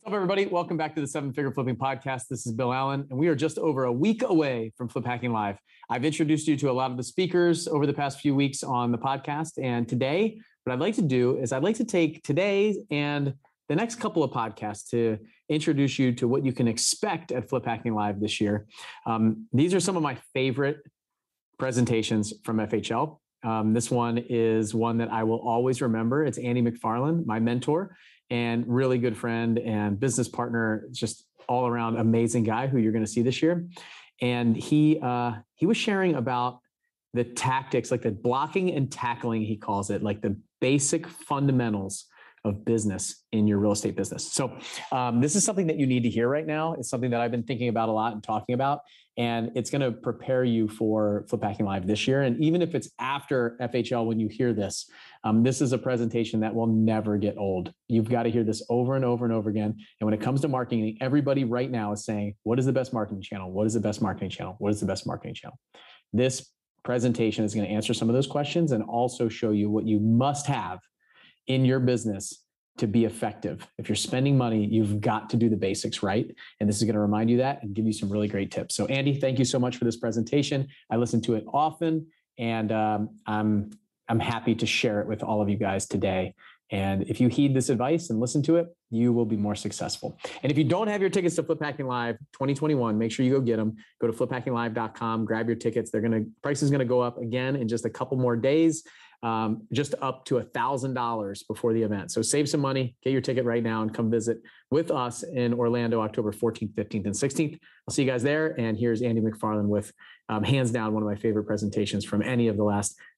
What's up, everybody? Welcome back to the Seven Figure Flipping Podcast. This is Bill Allen, and we are just over a week away from Flip Hacking Live. I've introduced you to a lot of the speakers over the past few weeks on the podcast. And today, what I'd like to do is I'd like to take today and the next couple of podcasts to introduce you to what you can expect at Flip Hacking Live this year. Um, these are some of my favorite presentations from FHL. Um, this one is one that I will always remember. It's Andy McFarland, my mentor and really good friend and business partner, just all around amazing guy who you're going to see this year. And he uh, he was sharing about the tactics, like the blocking and tackling, he calls it, like the basic fundamentals of business in your real estate business. So, um, this is something that you need to hear right now. It's something that I've been thinking about a lot and talking about, and it's going to prepare you for Flip Hacking Live this year. And even if it's after FHL when you hear this, um, this is a presentation that will never get old. You've got to hear this over and over and over again. And when it comes to marketing, everybody right now is saying, "What is the best marketing channel? What is the best marketing channel? What is the best marketing channel?" This presentation is going to answer some of those questions and also show you what you must have in your business to be effective. If you're spending money, you've got to do the basics right. And this is going to remind you that and give you some really great tips. So, Andy, thank you so much for this presentation. I listen to it often, and um, I'm I'm happy to share it with all of you guys today. And if you heed this advice and listen to it, you will be more successful. And if you don't have your tickets to Flip Hacking Live 2021, make sure you go get them. Go to fliphackinglive.com, grab your tickets. They're going to price is going to go up again in just a couple more days um, just up to a thousand dollars before the event. So save some money, get your ticket right now, and come visit with us in Orlando, October 14th, 15th, and 16th. I'll see you guys there. And here's Andy McFarland with um, hands down one of my favorite presentations from any of the last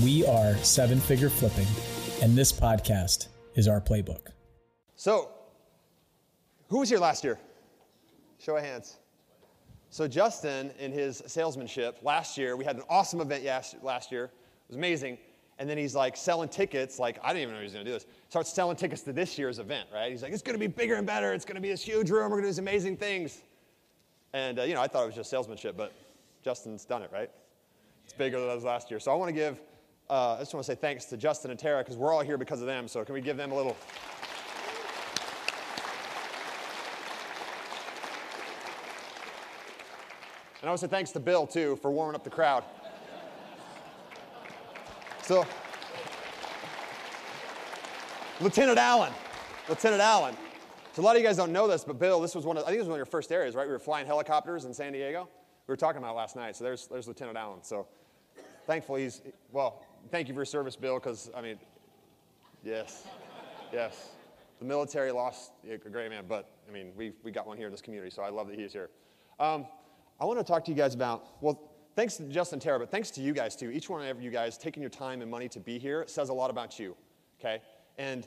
We are seven figure flipping, and this podcast is our playbook. So, who was here last year? Show of hands. So, Justin, in his salesmanship, last year, we had an awesome event last year. It was amazing. And then he's like selling tickets, like, I didn't even know he was gonna do this. Starts selling tickets to this year's event, right? He's like, it's gonna be bigger and better. It's gonna be this huge room. We're gonna do these amazing things. And, uh, you know, I thought it was just salesmanship, but Justin's done it, right? It's bigger than it was last year. So I wanna give, uh, I just wanna say thanks to Justin and Tara, because we're all here because of them. So can we give them a little. And I want to say thanks to Bill, too, for warming up the crowd. So, Lieutenant Allen, Lieutenant Allen. So a lot of you guys don't know this, but Bill, this was one of, I think this was one of your first areas, right? We were flying helicopters in San Diego. We were talking about last night. So there's, there's Lieutenant Allen. So thankfully he's, well, thank you for your service, Bill, because, I mean, yes, yes. The military lost a great man, but, I mean, we we got one here in this community, so I love that he's here. Um, I want to talk to you guys about, well, thanks to Justin Tara, but thanks to you guys too. Each one of you guys taking your time and money to be here says a lot about you, okay? And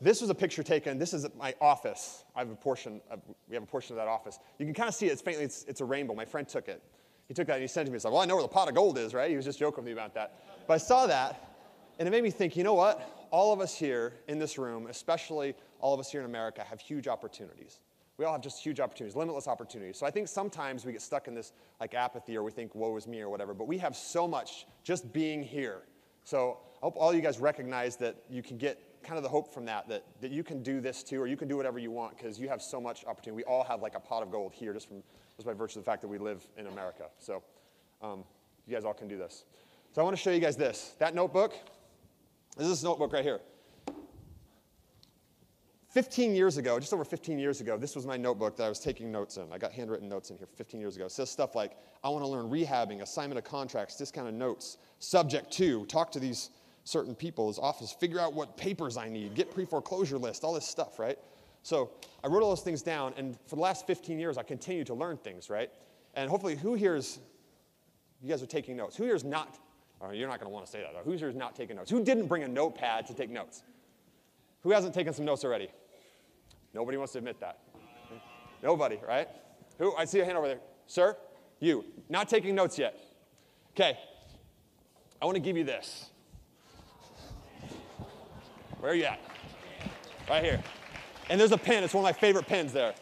this was a picture taken. This is my office. I have a portion. Of, we have a portion of that office. You can kind of see it. It's faintly. It's, it's a rainbow. My friend took it. He took that and he sent it to me. He's like, "Well, I know where the pot of gold is, right?" He was just joking with me about that. But I saw that, and it made me think. You know what? All of us here in this room, especially all of us here in America, have huge opportunities. We all have just huge opportunities, limitless opportunities. So I think sometimes we get stuck in this like apathy or we think, woe is me or whatever, but we have so much just being here. So I hope all you guys recognize that you can get kind of the hope from that, that, that you can do this too, or you can do whatever you want because you have so much opportunity. We all have like a pot of gold here just, from, just by virtue of the fact that we live in America. So um, you guys all can do this. So I want to show you guys this. That notebook, this is this notebook right here. 15 years ago, just over 15 years ago, this was my notebook that I was taking notes in. I got handwritten notes in here 15 years ago. It says stuff like, I want to learn rehabbing, assignment of contracts, of notes. Subject to, talk to these certain people, his office, figure out what papers I need, get pre foreclosure list, all this stuff, right? So I wrote all those things down, and for the last 15 years, I continue to learn things, right? And hopefully, who here is, you guys are taking notes? Who here is not, you're not going to want to say that, though. Who here is not taking notes? Who didn't bring a notepad to take notes? Who hasn't taken some notes already? Nobody wants to admit that. Nobody, right? Who? I see a hand over there. Sir? You. Not taking notes yet. Okay. I want to give you this. Where are you at? Right here. And there's a pen. It's one of my favorite pens there.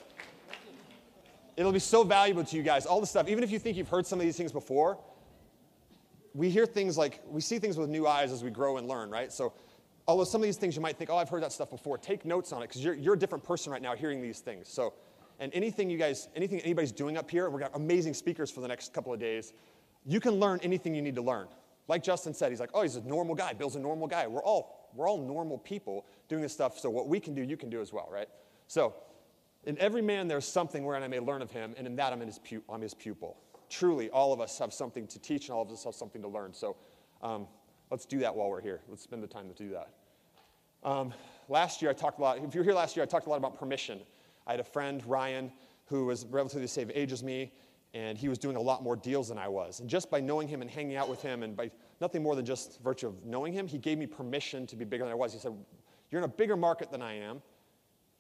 It'll be so valuable to you guys. All the stuff, even if you think you've heard some of these things before, we hear things like, we see things with new eyes as we grow and learn, right? So, although some of these things you might think, oh, I've heard that stuff before, take notes on it because you're, you're a different person right now hearing these things. So, and anything you guys, anything anybody's doing up here, we've got amazing speakers for the next couple of days. You can learn anything you need to learn. Like Justin said, he's like, oh, he's a normal guy. Bill's a normal guy. We're all, we're all normal people doing this stuff. So what we can do, you can do as well, right? So in every man, there's something wherein I may learn of him, and in that I'm, his, pu- I'm his pupil. Truly, all of us have something to teach, and all of us have something to learn. So um, let's do that while we're here. Let's spend the time to do that. Um, last year, I talked a lot. If you were here last year, I talked a lot about permission. I had a friend, Ryan, who was relatively the same age as me, and he was doing a lot more deals than I was. And just by knowing him and hanging out with him, and by nothing more than just virtue of knowing him, he gave me permission to be bigger than I was. He said, You're in a bigger market than I am,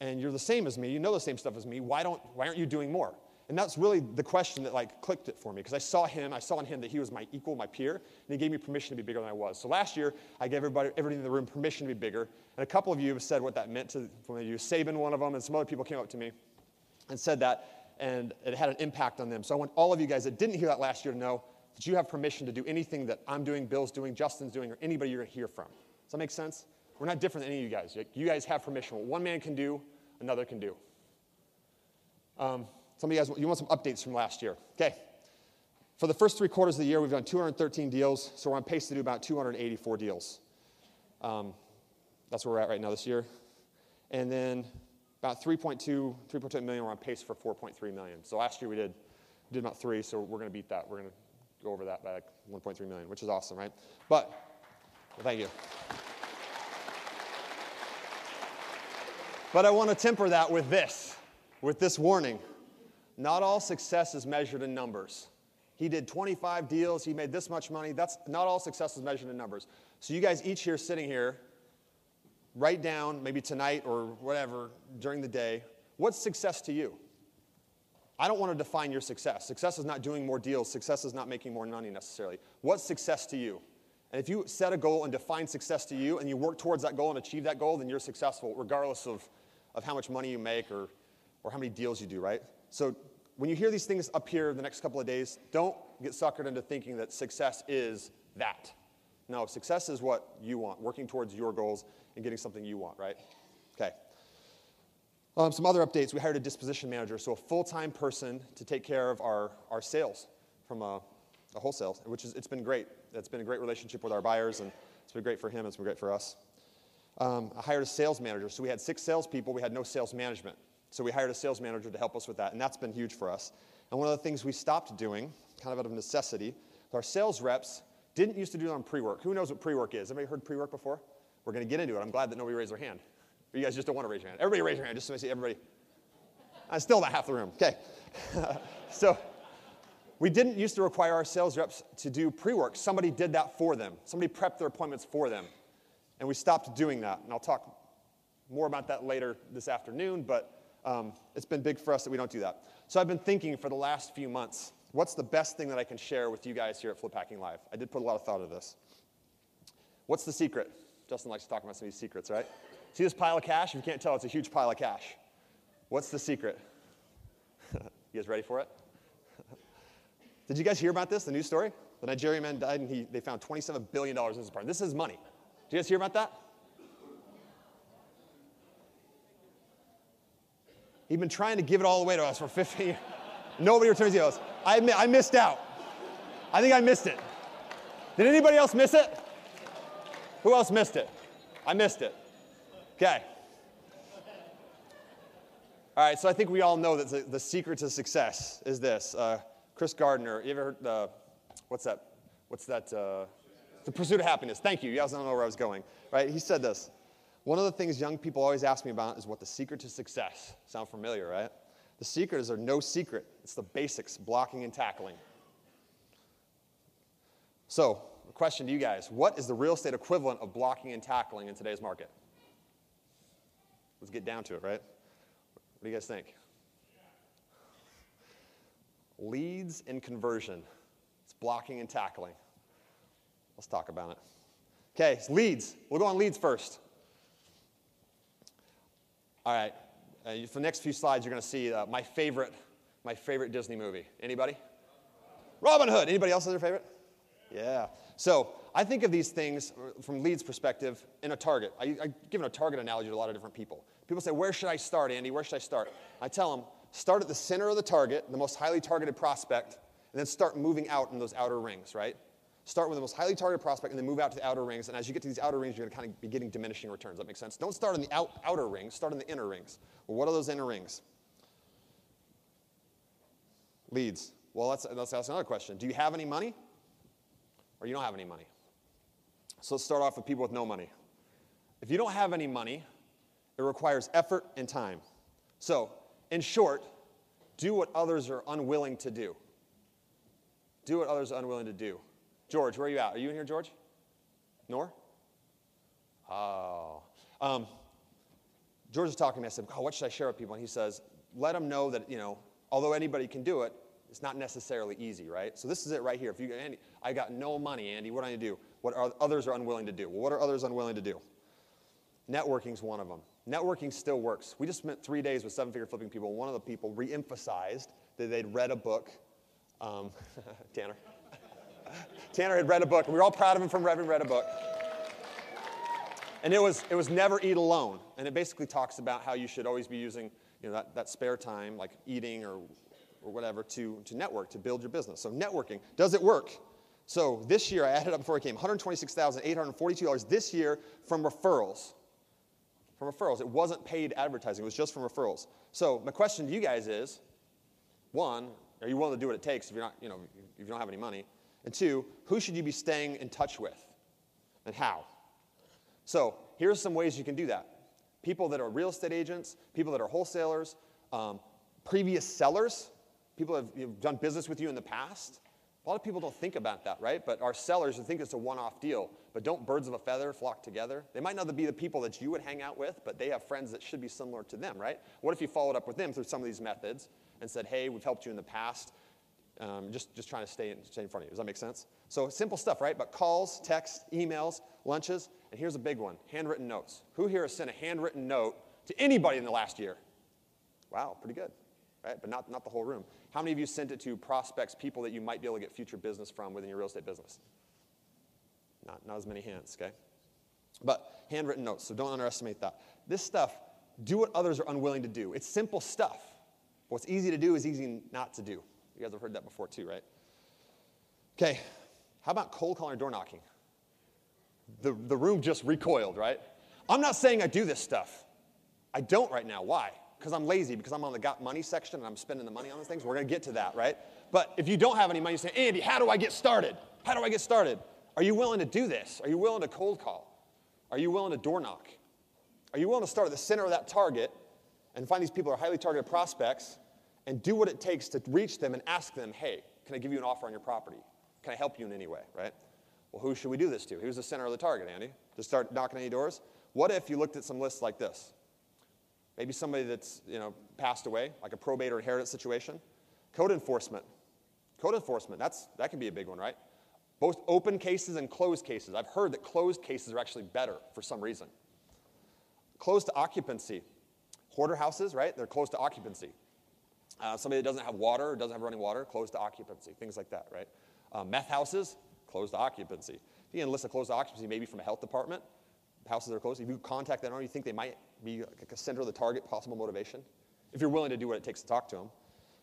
and you're the same as me. You know the same stuff as me. Why, don't, why aren't you doing more? And that's really the question that like clicked it for me because I saw him, I saw in him that he was my equal, my peer, and he gave me permission to be bigger than I was. So last year, I gave everybody, everybody in the room permission to be bigger, and a couple of you have said what that meant to you. Saban, one of them, and some other people came up to me and said that and it had an impact on them. So I want all of you guys that didn't hear that last year to know that you have permission to do anything that I'm doing, Bill's doing, Justin's doing, or anybody you're to hear from. Does that make sense? We're not different than any of you guys. You guys have permission. What one man can do, another can do. Um, some of you guys, you want some updates from last year. Okay. For the first three quarters of the year, we've done 213 deals, so we're on pace to do about 284 deals. Um, that's where we're at right now this year. And then about 3.2, 3.2 million. We're on pace for 4.3 million. So last year we did, did about three, so we're going to beat that. We're going to go over that by like 1.3 million, which is awesome, right? But, well, thank you. But I want to temper that with this, with this warning. Not all success is measured in numbers. He did 25 deals, he made this much money. That's not all success is measured in numbers. So you guys each here sitting here write down, maybe tonight or whatever, during the day, what's success to you? I don't want to define your success. Success is not doing more deals, success is not making more money necessarily. What's success to you? And if you set a goal and define success to you and you work towards that goal and achieve that goal, then you're successful, regardless of, of how much money you make or, or how many deals you do, right? So when you hear these things up here in the next couple of days, don't get suckered into thinking that success is that. No, success is what you want, working towards your goals and getting something you want, right? Okay. Um, some other updates. We hired a disposition manager, so a full time person to take care of our, our sales from a, a wholesale, which is, it's been great. It's been a great relationship with our buyers, and it's been great for him, it's been great for us. Um, I hired a sales manager. So we had six salespeople, we had no sales management. So we hired a sales manager to help us with that, and that's been huge for us. And one of the things we stopped doing, kind of out of necessity, our sales reps didn't used to do it on pre work. Who knows what pre work is? Anybody heard pre work before? We're going to get into it. I'm glad that nobody raised their hand. you guys just don't want to raise your hand. Everybody raise your hand just so I see everybody. I'm still about half the room. Okay. so we didn't used to require our sales reps to do pre work. Somebody did that for them, somebody prepped their appointments for them. And we stopped doing that. And I'll talk more about that later this afternoon, but um, it's been big for us that we don't do that. So I've been thinking for the last few months what's the best thing that I can share with you guys here at Flip Hacking Live? I did put a lot of thought into this. What's the secret? Justin likes to talk about some of these secrets, right? See this pile of cash? If you can't tell, it's a huge pile of cash. What's the secret? you guys ready for it? Did you guys hear about this, the news story? The Nigerian man died and he, they found $27 billion in his apartment. This is money. Did you guys hear about that? He'd been trying to give it all away to us for 15 years. Nobody returns emails. I, admit, I missed out. I think I missed it. Did anybody else miss it? Who else missed it? I missed it. Okay. All right, so I think we all know that the, the secret to success is this. Uh, Chris Gardner, you ever heard, uh, what's that? What's that? Uh, the pursuit of happiness. Thank you. You guys don't know where I was going, right? He said this. One of the things young people always ask me about is what the secret to success. Sound familiar, right? The secret is there no secret. It's the basics, blocking and tackling. So, question to you guys What is the real estate equivalent of blocking and tackling in today's market? Let's get down to it, right? What do you guys think? Leads and conversion. It's blocking and tackling. Let's talk about it. Okay, leads. We'll go on leads first. All right. Uh, for the next few slides, you're going to see uh, my favorite, my favorite Disney movie. Anybody? Robin Hood. Anybody else have their favorite? Yeah. So I think of these things from leads perspective in a target. I, I give a target analogy to a lot of different people. People say, "Where should I start, Andy? Where should I start?" I tell them, start at the center of the target, the most highly targeted prospect, and then start moving out in those outer rings. Right? Start with the most highly targeted prospect and then move out to the outer rings. And as you get to these outer rings, you're going to kind of be getting diminishing returns. That makes sense? Don't start in the out, outer rings, start in the inner rings. Well, what are those inner rings? Leads. Well, let's, let's ask another question. Do you have any money? Or you don't have any money? So let's start off with people with no money. If you don't have any money, it requires effort and time. So, in short, do what others are unwilling to do. Do what others are unwilling to do. George, where are you at? Are you in here, George? Nor? Oh. Um, George was talking to me. I said, oh, what should I share with people? And he says, let them know that, you know, although anybody can do it, it's not necessarily easy, right? So this is it right here. If you, Andy, I got no money, Andy, what do I do? What are others are unwilling to do? Well, what are others unwilling to do? Networking's one of them. Networking still works. We just spent three days with seven-figure flipping people. One of the people re-emphasized that they'd read a book. Um, Tanner. Tanner had read a book, we were all proud of him from having read a book. And it was, it was Never Eat Alone. And it basically talks about how you should always be using you know, that, that spare time, like eating or, or whatever, to, to network, to build your business. So, networking, does it work? So, this year, I added up before I came $126,842 this year from referrals. From referrals. It wasn't paid advertising, it was just from referrals. So, my question to you guys is one, are you willing to do what it takes if you're not, you know, if you don't have any money? And two, who should you be staying in touch with and how? So here's some ways you can do that. People that are real estate agents, people that are wholesalers, um, previous sellers, people that have done business with you in the past. A lot of people don't think about that, right? But our sellers think it's a one off deal. But don't birds of a feather flock together? They might not be the people that you would hang out with, but they have friends that should be similar to them, right? What if you followed up with them through some of these methods and said, hey, we've helped you in the past. Um, just, just trying to stay in, stay in front of you. Does that make sense? So simple stuff, right? But calls, texts, emails, lunches, and here's a big one handwritten notes. Who here has sent a handwritten note to anybody in the last year? Wow, pretty good, right? But not, not the whole room. How many of you sent it to prospects, people that you might be able to get future business from within your real estate business? Not, not as many hands, okay? But handwritten notes, so don't underestimate that. This stuff, do what others are unwilling to do. It's simple stuff. What's easy to do is easy not to do. You guys have heard that before too, right? Okay, how about cold calling or door knocking? The, the room just recoiled, right? I'm not saying I do this stuff. I don't right now. Why? Because I'm lazy, because I'm on the got money section and I'm spending the money on those things. We're going to get to that, right? But if you don't have any money, you say, Andy, how do I get started? How do I get started? Are you willing to do this? Are you willing to cold call? Are you willing to door knock? Are you willing to start at the center of that target and find these people are highly targeted prospects and do what it takes to reach them and ask them, hey, can I give you an offer on your property? Can I help you in any way, right? Well, who should we do this to? Who's the center of the target, Andy? To start knocking any doors? What if you looked at some lists like this? Maybe somebody that's you know passed away, like a probate or inheritance situation. Code enforcement. Code enforcement, that's, that can be a big one, right? Both open cases and closed cases. I've heard that closed cases are actually better for some reason. Closed to occupancy. Hoarder houses, right? They're closed to occupancy. Uh, somebody that doesn't have water doesn't have running water, closed to occupancy, things like that, right? Uh, meth houses, closed to occupancy. If you enlist a closed occupancy, maybe from a health department, houses are closed. If you contact that owner, you think they might be like a center of the target, possible motivation. If you're willing to do what it takes to talk to them.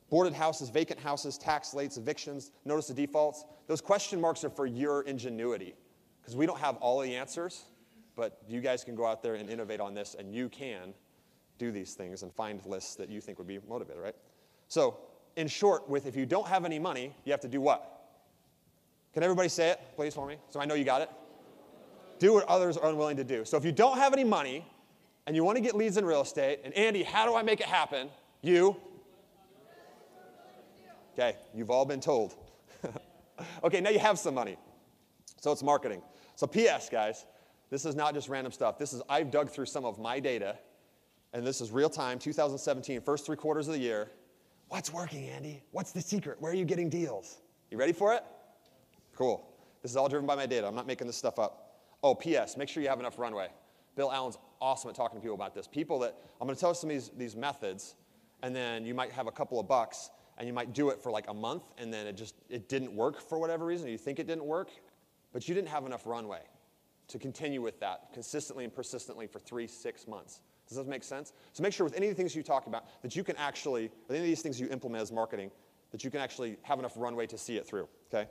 Boarded houses, vacant houses, tax lates, evictions, notice of defaults. Those question marks are for your ingenuity because we don't have all the answers, but you guys can go out there and innovate on this, and you can do these things and find lists that you think would be motivated, right? So, in short, with if you don't have any money, you have to do what? Can everybody say it, please, for me? So I know you got it. Do what others are unwilling to do. So if you don't have any money and you want to get leads in real estate, and Andy, how do I make it happen? You. Okay, you've all been told. okay, now you have some money. So it's marketing. So, P.S., guys, this is not just random stuff. This is, I've dug through some of my data, and this is real time, 2017, first three quarters of the year What's working, Andy? What's the secret? Where are you getting deals? You ready for it? Cool. This is all driven by my data. I'm not making this stuff up. Oh, P.S. Make sure you have enough runway. Bill Allen's awesome at talking to people about this. People that I'm going to tell some of these, these methods, and then you might have a couple of bucks, and you might do it for like a month, and then it just it didn't work for whatever reason. You think it didn't work, but you didn't have enough runway to continue with that consistently and persistently for three, six months. Does this make sense? So make sure with any of the things you talk about that you can actually, with any of these things you implement as marketing, that you can actually have enough runway to see it through. Okay.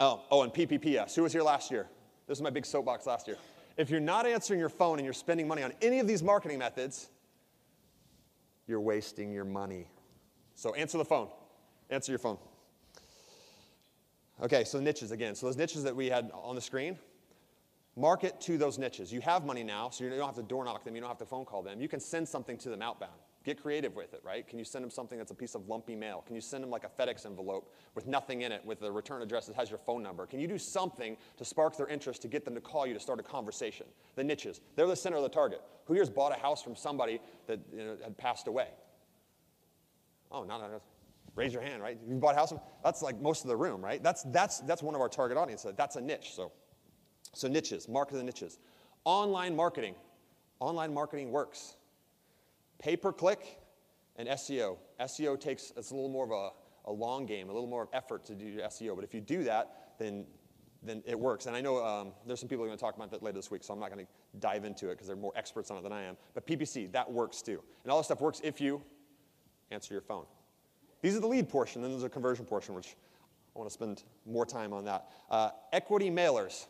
Oh, oh, and PPPS. Who was here last year? This is my big soapbox last year. If you're not answering your phone and you're spending money on any of these marketing methods, you're wasting your money. So answer the phone. Answer your phone. Okay, so niches again. So those niches that we had on the screen, market to those niches. You have money now, so you don't have to door knock them, you don't have to phone call them. You can send something to them outbound. Get creative with it, right? Can you send them something that's a piece of lumpy mail? Can you send them like a FedEx envelope with nothing in it, with a return address that has your phone number? Can you do something to spark their interest to get them to call you to start a conversation? The niches, they're the center of the target. Who here's bought a house from somebody that you know, had passed away? Oh, no, no, no. Raise your hand, right? You bought a house from, that's like most of the room, right? That's, that's, that's one of our target audience. That's a niche, so. So niches, market the niches. Online marketing. Online marketing works. Pay per click and SEO. SEO takes, it's a little more of a, a long game, a little more of effort to do SEO. But if you do that, then, then it works. And I know um, there's some people who are going to talk about that later this week, so I'm not going to dive into it because they're more experts on it than I am. But PPC, that works too. And all this stuff works if you answer your phone. These are the lead portion, then there's a conversion portion, which I want to spend more time on that. Uh, equity mailers.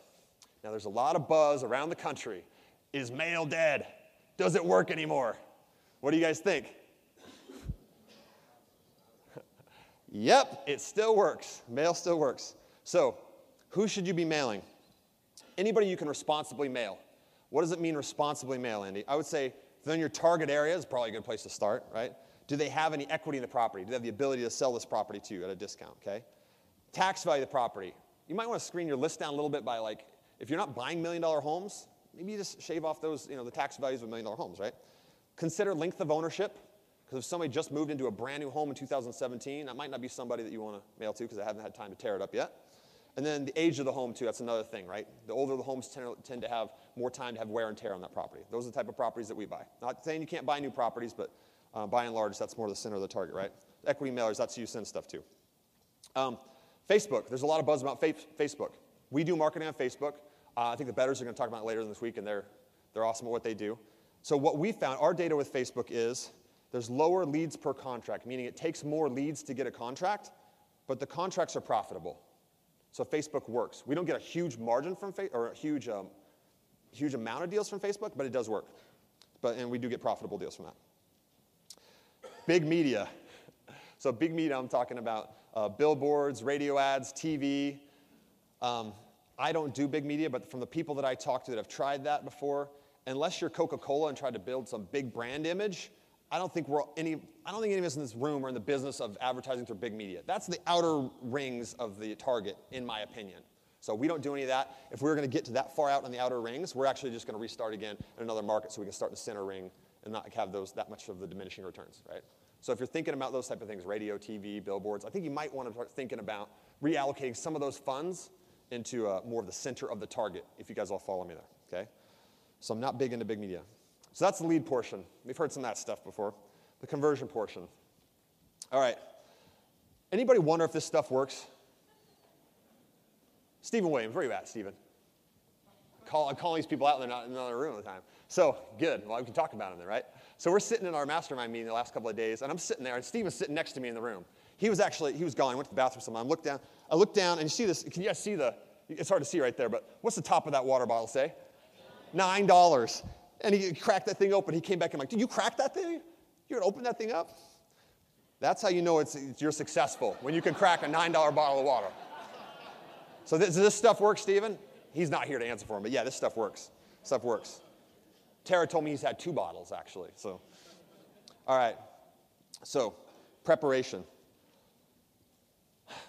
Now, there's a lot of buzz around the country. Is mail dead? Does it work anymore? What do you guys think? yep, it still works. Mail still works. So, who should you be mailing? Anybody you can responsibly mail. What does it mean responsibly mail, Andy? I would say then your target area is probably a good place to start, right? Do they have any equity in the property? Do they have the ability to sell this property to you at a discount, okay? Tax value of the property. You might want to screen your list down a little bit by like, if you're not buying million dollar homes, maybe you just shave off those, you know, the tax values of million dollar homes, right? Consider length of ownership, because if somebody just moved into a brand new home in 2017, that might not be somebody that you want to mail to because they haven't had time to tear it up yet. And then the age of the home, too, that's another thing, right? The older the homes tend, tend to have more time to have wear and tear on that property. Those are the type of properties that we buy. Not saying you can't buy new properties, but uh, by and large, that's more the center of the target, right? Equity mailers, that's who you send stuff to. Um, Facebook, there's a lot of buzz about fa- Facebook. We do marketing on Facebook. Uh, I think the betters are going to talk about it later this week, and they're, they're awesome at what they do. So, what we found, our data with Facebook is there's lower leads per contract, meaning it takes more leads to get a contract, but the contracts are profitable. So, Facebook works. We don't get a huge margin from Facebook, or a huge, um, huge amount of deals from Facebook, but it does work. But, and we do get profitable deals from that. Big media. So, big media, I'm talking about uh, billboards, radio ads, TV. Um, I don't do big media, but from the people that I talk to that have tried that before, unless you're Coca-Cola and tried to build some big brand image, I don't think we're any I don't think any of us in this room are in the business of advertising through big media. That's the outer rings of the target, in my opinion. So we don't do any of that. If we are going to get to that far out in the outer rings, we're actually just going to restart again in another market so we can start in the center ring and not have those that much of the diminishing returns, right? So if you're thinking about those type of things, radio, TV, billboards, I think you might want to start thinking about reallocating some of those funds into uh, more of the center of the target, if you guys all follow me there, okay? So I'm not big into big media. So that's the lead portion. We've heard some of that stuff before. The conversion portion. All right. Anybody wonder if this stuff works? Stephen Williams, where you at, Stephen? Call, I'm calling these people out and they're not in another room at the time. So, good. Well, we can talk about them then, right? So we're sitting in our mastermind meeting the last couple of days, and I'm sitting there, and Stephen's sitting next to me in the room. He was actually, he was gone. I went to the bathroom somewhere. I looked down, I looked down, and you see this, can you guys see the, it's hard to see right there, but what's the top of that water bottle say? Nine dollars. And he cracked that thing open. He came back and I'm like, did you crack that thing? You're gonna open that thing up? That's how you know it's, you're successful, when you can crack a $9 bottle of water. So this, this stuff work, Stephen? He's not here to answer for him, but yeah, this stuff works. Stuff works. Tara told me he's had two bottles, actually. So, all right. So, preparation.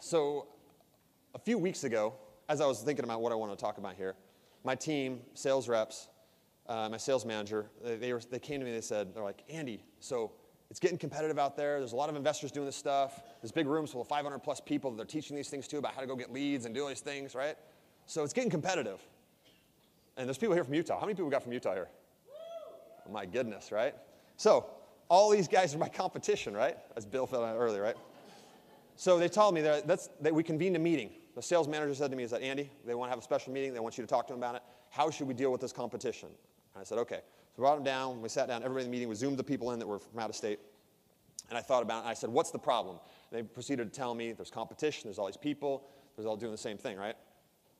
So, a few weeks ago, as I was thinking about what I want to talk about here, my team, sales reps, uh, my sales manager, they, they, were, they came to me and they said, they're like, Andy, so It's getting competitive out there. There's a lot of investors doing this stuff. There's big rooms full of 500 plus people that they're teaching these things to about how to go get leads and do all these things, right? So it's getting competitive. And there's people here from Utah. How many people got from Utah here? Oh my goodness, right? So all these guys are my competition, right? As Bill felt out earlier, right? So they told me that, that's, that we convened a meeting. The sales manager said to me, is that Andy, they want to have a special meeting. They want you to talk to them about it. How should we deal with this competition? And I said, okay. So we brought them down. We sat down. Everybody in the meeting, we zoomed the people in that were from out of state. And I thought about it. I said, what's the problem? And they proceeded to tell me there's competition. There's all these people. There's all doing the same thing, right?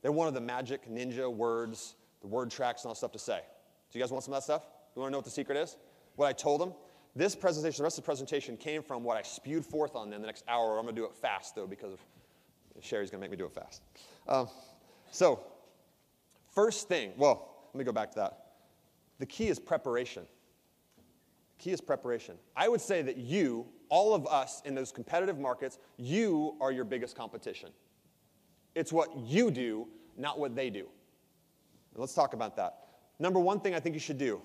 They wanted the magic ninja words, the word tracks, and all stuff to say. Do you guys want some of that stuff? You want to know what the secret is? What I told them? This presentation, the rest of the presentation came from what I spewed forth on them the next hour. I'm going to do it fast, though, because Sherry's going to make me do it fast. Um, so, first thing, well, let me go back to that. The key is preparation. The key is preparation. I would say that you, all of us in those competitive markets, you are your biggest competition. It's what you do, not what they do. Let's talk about that. Number one thing I think you should do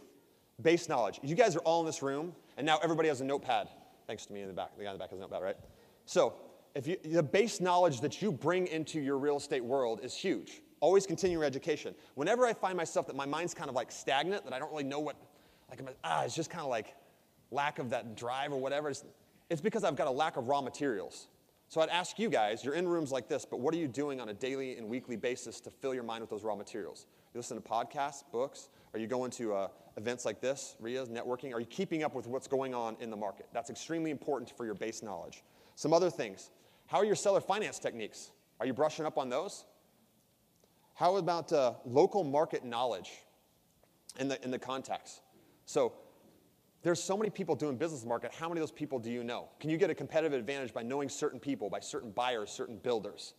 base knowledge. You guys are all in this room, and now everybody has a notepad. Thanks to me in the back. The guy in the back has a notepad, right? So, if you, the base knowledge that you bring into your real estate world is huge. Always continue your education. Whenever I find myself that my mind's kind of like stagnant, that I don't really know what, like, ah, it's just kind of like lack of that drive or whatever, it's, it's because I've got a lack of raw materials. So I'd ask you guys, you're in rooms like this, but what are you doing on a daily and weekly basis to fill your mind with those raw materials? You listen to podcasts, books? Are you going to uh, events like this, RIAs, networking? Are you keeping up with what's going on in the market? That's extremely important for your base knowledge. Some other things. How are your seller finance techniques? Are you brushing up on those? How about uh, local market knowledge in the, in the context? So there's so many people doing business market. How many of those people do you know? Can you get a competitive advantage by knowing certain people, by certain buyers, certain builders?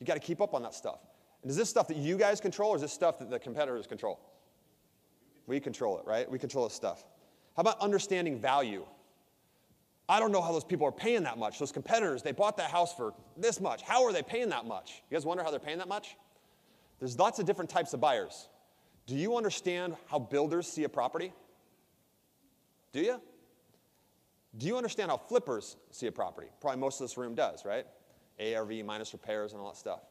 You got to keep up on that stuff. And is this stuff that you guys control or is this stuff that the competitors control? We control it, right? We control this stuff. How about understanding value? I don't know how those people are paying that much. Those competitors, they bought that house for this much. How are they paying that much? You guys wonder how they're paying that much? There's lots of different types of buyers. Do you understand how builders see a property? Do you? Do you understand how flippers see a property? Probably most of this room does, right? ARV minus repairs and all that stuff.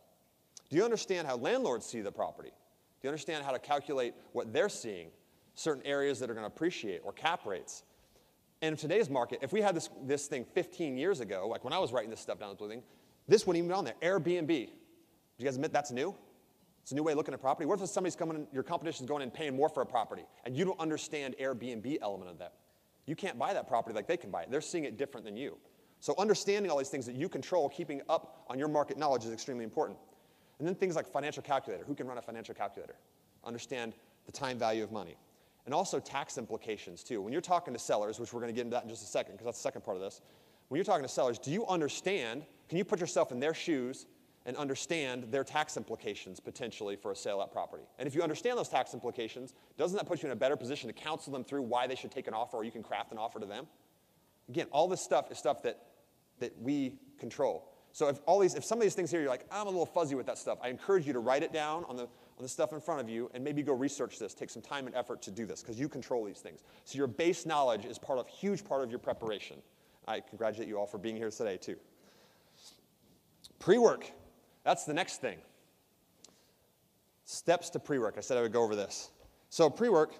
Do you understand how landlords see the property? Do you understand how to calculate what they're seeing, certain areas that are going to appreciate, or cap rates? And in today's market, if we had this, this thing 15 years ago, like when I was writing this stuff down, this blue thing, this wouldn't even be on there. Airbnb. Do you guys admit that's new? It's a new way of looking at property. What if somebody's coming in, your competition's going in and paying more for a property, and you don't understand Airbnb element of that? You can't buy that property like they can buy it. They're seeing it different than you. So understanding all these things that you control, keeping up on your market knowledge is extremely important. And then things like financial calculator. Who can run a financial calculator? Understand the time value of money and also tax implications too. When you're talking to sellers, which we're going to get into that in just a second, because that's the second part of this. When you're talking to sellers, do you understand? Can you put yourself in their shoes and understand their tax implications potentially for a sale at property? And if you understand those tax implications, doesn't that put you in a better position to counsel them through why they should take an offer, or you can craft an offer to them? Again, all this stuff is stuff that that we control. So if all these, if some of these things here, you're like, I'm a little fuzzy with that stuff, I encourage you to write it down on the the stuff in front of you and maybe go research this. Take some time and effort to do this because you control these things. So your base knowledge is part of huge part of your preparation. I congratulate you all for being here today too. Pre-work. That's the next thing. Steps to pre-work. I said I would go over this. So pre-work,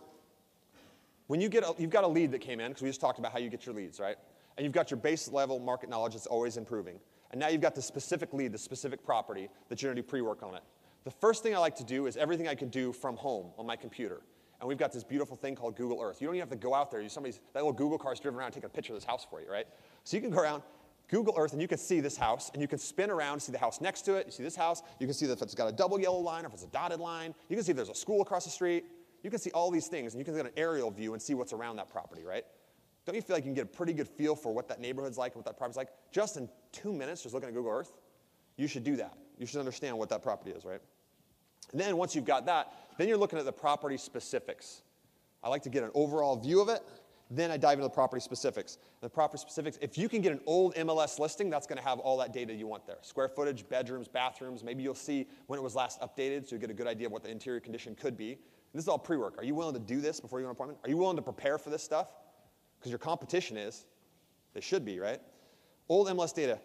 when you get a, you've got a lead that came in because we just talked about how you get your leads, right? And you've got your base level market knowledge that's always improving. And now you've got the specific lead, the specific property that you're going to do pre-work on it. The first thing I like to do is everything I can do from home on my computer. And we've got this beautiful thing called Google Earth. You don't even have to go out there. Somebody's that little Google car's driven around take a picture of this house for you, right? So you can go around, Google Earth, and you can see this house, and you can spin around, see the house next to it. You see this house. You can see if it's got a double yellow line or if it's a dotted line. You can see if there's a school across the street. You can see all these things, and you can get an aerial view and see what's around that property, right? Don't you feel like you can get a pretty good feel for what that neighborhood's like, what that property's like, just in two minutes, just looking at Google Earth? You should do that. You should understand what that property is, right? And then once you've got that, then you're looking at the property specifics. I like to get an overall view of it. Then I dive into the property specifics. The property specifics, if you can get an old MLS listing, that's going to have all that data you want there. Square footage, bedrooms, bathrooms. Maybe you'll see when it was last updated so you get a good idea of what the interior condition could be. And this is all pre work. Are you willing to do this before you go on appointment? Are you willing to prepare for this stuff? Because your competition is. They should be, right? Old MLS data.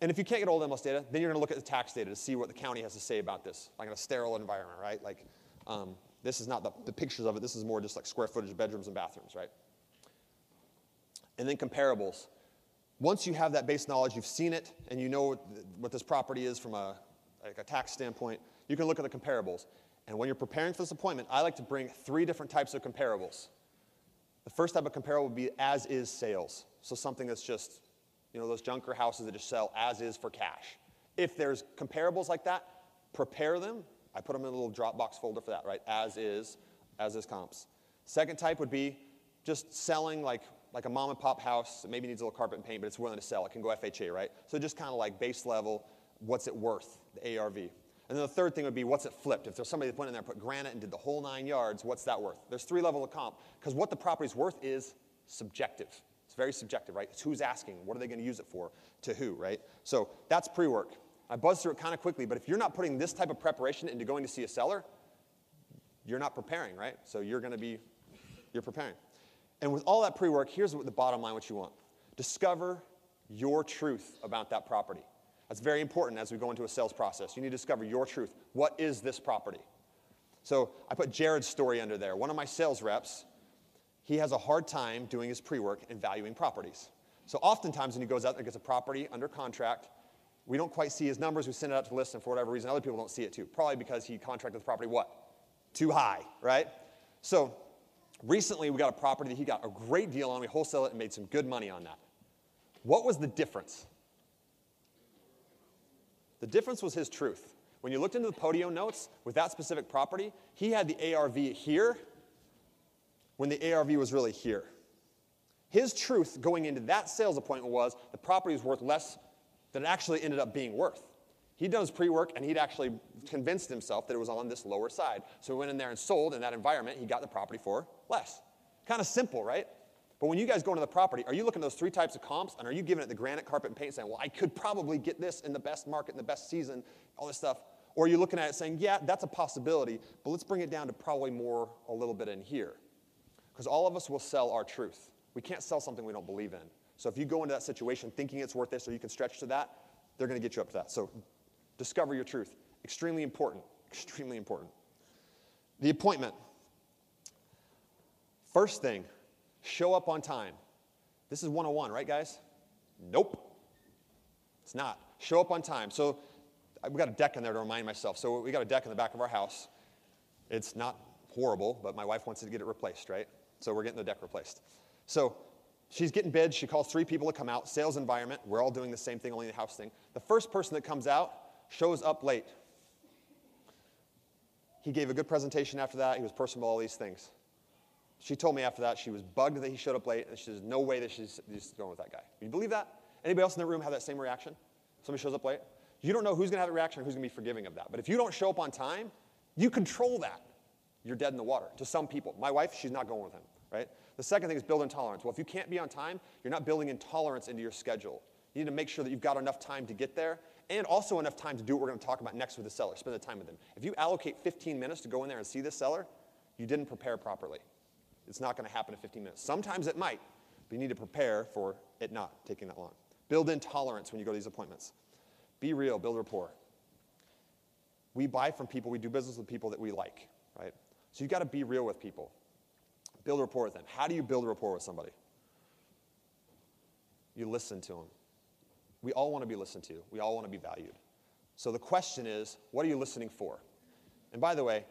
And if you can't get old MLS data, then you're going to look at the tax data to see what the county has to say about this, like in a sterile environment, right? Like, um, this is not the, the pictures of it. This is more just like square footage bedrooms and bathrooms, right? And then comparables. Once you have that base knowledge, you've seen it, and you know what this property is from a, like a tax standpoint, you can look at the comparables. And when you're preparing for this appointment, I like to bring three different types of comparables. The first type of comparable would be as is sales. So something that's just, you know, those junker houses that just sell as is for cash. If there's comparables like that, prepare them. I put them in a little Dropbox folder for that, right? As is, as is comps. Second type would be just selling like, like a mom and pop house that maybe needs a little carpet and paint, but it's willing to sell. It can go FHA, right? So just kind of like base level, what's it worth, the ARV. And then the third thing would be what's it flipped? If there's somebody that went in there and put granite and did the whole nine yards, what's that worth? There's three levels of comp because what the property's worth is subjective. Very subjective, right? It's who's asking, what are they going to use it for, to who, right? So that's pre work. I buzzed through it kind of quickly, but if you're not putting this type of preparation into going to see a seller, you're not preparing, right? So you're going to be, you're preparing. And with all that pre work, here's what the bottom line what you want discover your truth about that property. That's very important as we go into a sales process. You need to discover your truth. What is this property? So I put Jared's story under there. One of my sales reps, he has a hard time doing his pre work and valuing properties. So oftentimes when he goes out and gets a property under contract, we don't quite see his numbers. We send it out to list, and for whatever reason, other people don't see it too. Probably because he contracted the property what? Too high, right? So recently we got a property that he got a great deal on. We wholesale it and made some good money on that. What was the difference? The difference was his truth. When you looked into the Podio notes with that specific property, he had the ARV here when the ARV was really here. His truth going into that sales appointment was the property was worth less than it actually ended up being worth. He'd done his pre work and he'd actually convinced himself that it was on this lower side. So he went in there and sold in that environment. He got the property for less. Kind of simple, right? But when you guys go into the property, are you looking at those three types of comps and are you giving it the granite, carpet, and paint saying, well, I could probably get this in the best market, in the best season, all this stuff? Or are you looking at it saying, yeah, that's a possibility, but let's bring it down to probably more a little bit in here? Because all of us will sell our truth. We can't sell something we don't believe in. So if you go into that situation thinking it's worth this or you can stretch to that, they're going to get you up to that. So discover your truth. Extremely important. Extremely important. The appointment. First thing, show up on time. This is 101, right, guys? Nope. It's not. Show up on time. So uh, we got a deck in there to remind myself. So we got a deck in the back of our house. It's not horrible, but my wife wants to get it replaced, right? So we're getting the deck replaced. So she's getting bids. She calls three people to come out. Sales environment. We're all doing the same thing, only the house thing. The first person that comes out shows up late. He gave a good presentation after that. He was personable, all these things. She told me after that she was bugged that he showed up late, and she says, no way that she's, going with that guy. You believe that? Anybody else in the room have that same reaction? Somebody shows up late? You don't know who's going to have a reaction who's going to be forgiving of that. But if you don't show up on time, you control that. You're dead in the water to some people. My wife, she's not going with him, right? The second thing is build intolerance. Well, if you can't be on time, you're not building intolerance into your schedule. You need to make sure that you've got enough time to get there and also enough time to do what we're going to talk about next with the seller, spend the time with them. If you allocate 15 minutes to go in there and see this seller, you didn't prepare properly. It's not going to happen in 15 minutes. Sometimes it might, but you need to prepare for it not taking that long. Build in tolerance when you go to these appointments. Be real, build rapport. We buy from people, we do business with people that we like, right? So you've got to be real with people. Build a rapport with them. How do you build a rapport with somebody? You listen to them. We all want to be listened to, we all want to be valued. So the question is, what are you listening for? And by the way,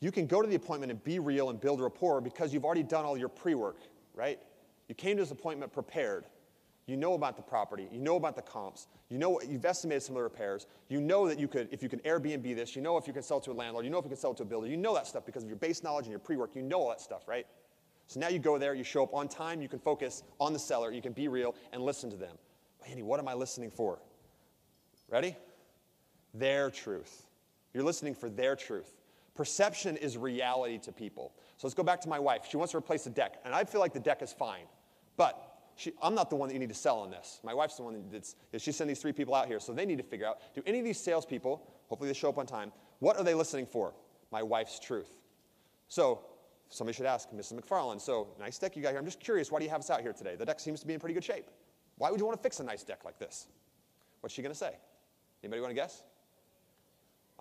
you can go to the appointment and be real and build rapport because you've already done all your pre work, right? You came to this appointment prepared. You know about the property. You know about the comps. You know you've estimated some of the repairs. You know that you could, if you can Airbnb this, you know if you can sell to a landlord. You know if you can sell to a builder. You know that stuff because of your base knowledge and your pre-work. You know all that stuff, right? So now you go there, you show up on time, you can focus on the seller, you can be real and listen to them. Andy, what am I listening for? Ready? Their truth. You're listening for their truth. Perception is reality to people. So let's go back to my wife. She wants to replace the deck, and I feel like the deck is fine. But she, I'm not the one that you need to sell on this. My wife's the one that's, she sent these three people out here, so they need to figure out do any of these salespeople, hopefully they show up on time, what are they listening for? My wife's truth. So somebody should ask Mrs. McFarland, so nice deck you got here. I'm just curious, why do you have us out here today? The deck seems to be in pretty good shape. Why would you want to fix a nice deck like this? What's she going to say? Anybody want to guess?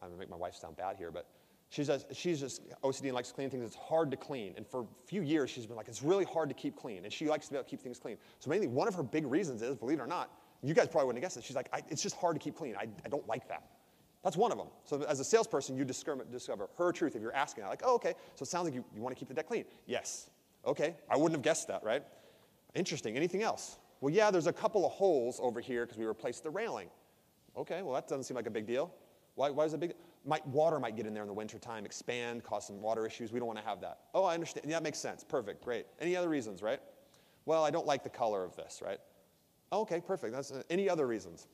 I'm going to make my wife sound bad here, but she's just, she's just OCD and likes clean things. It's hard to clean. And for a few years, she's been like, it's really hard to keep clean. And she likes to be able to keep things clean. So mainly one of her big reasons is, believe it or not, you guys probably wouldn't guessed it. She's like, it's just hard to keep clean. I, I don't like that. That's one of them. So as a salesperson, you discover, her truth if you're asking that. Like, oh, okay, so it sounds like you, you want to keep the deck clean. Yes. Okay, I wouldn't have guessed that, right? Interesting. Anything else? Well, yeah, there's a couple of holes over here because we replaced the railing. Okay, well, that doesn't seem like a big deal. Why, why is it big? Might, water might get in there in the wintertime, expand, cause some water issues. We don't want to have that. Oh, I understand. Yeah, that makes sense. Perfect. Great. Any other reasons, right? Well, I don't like the color of this, right? Okay, perfect. That's uh, any other reasons?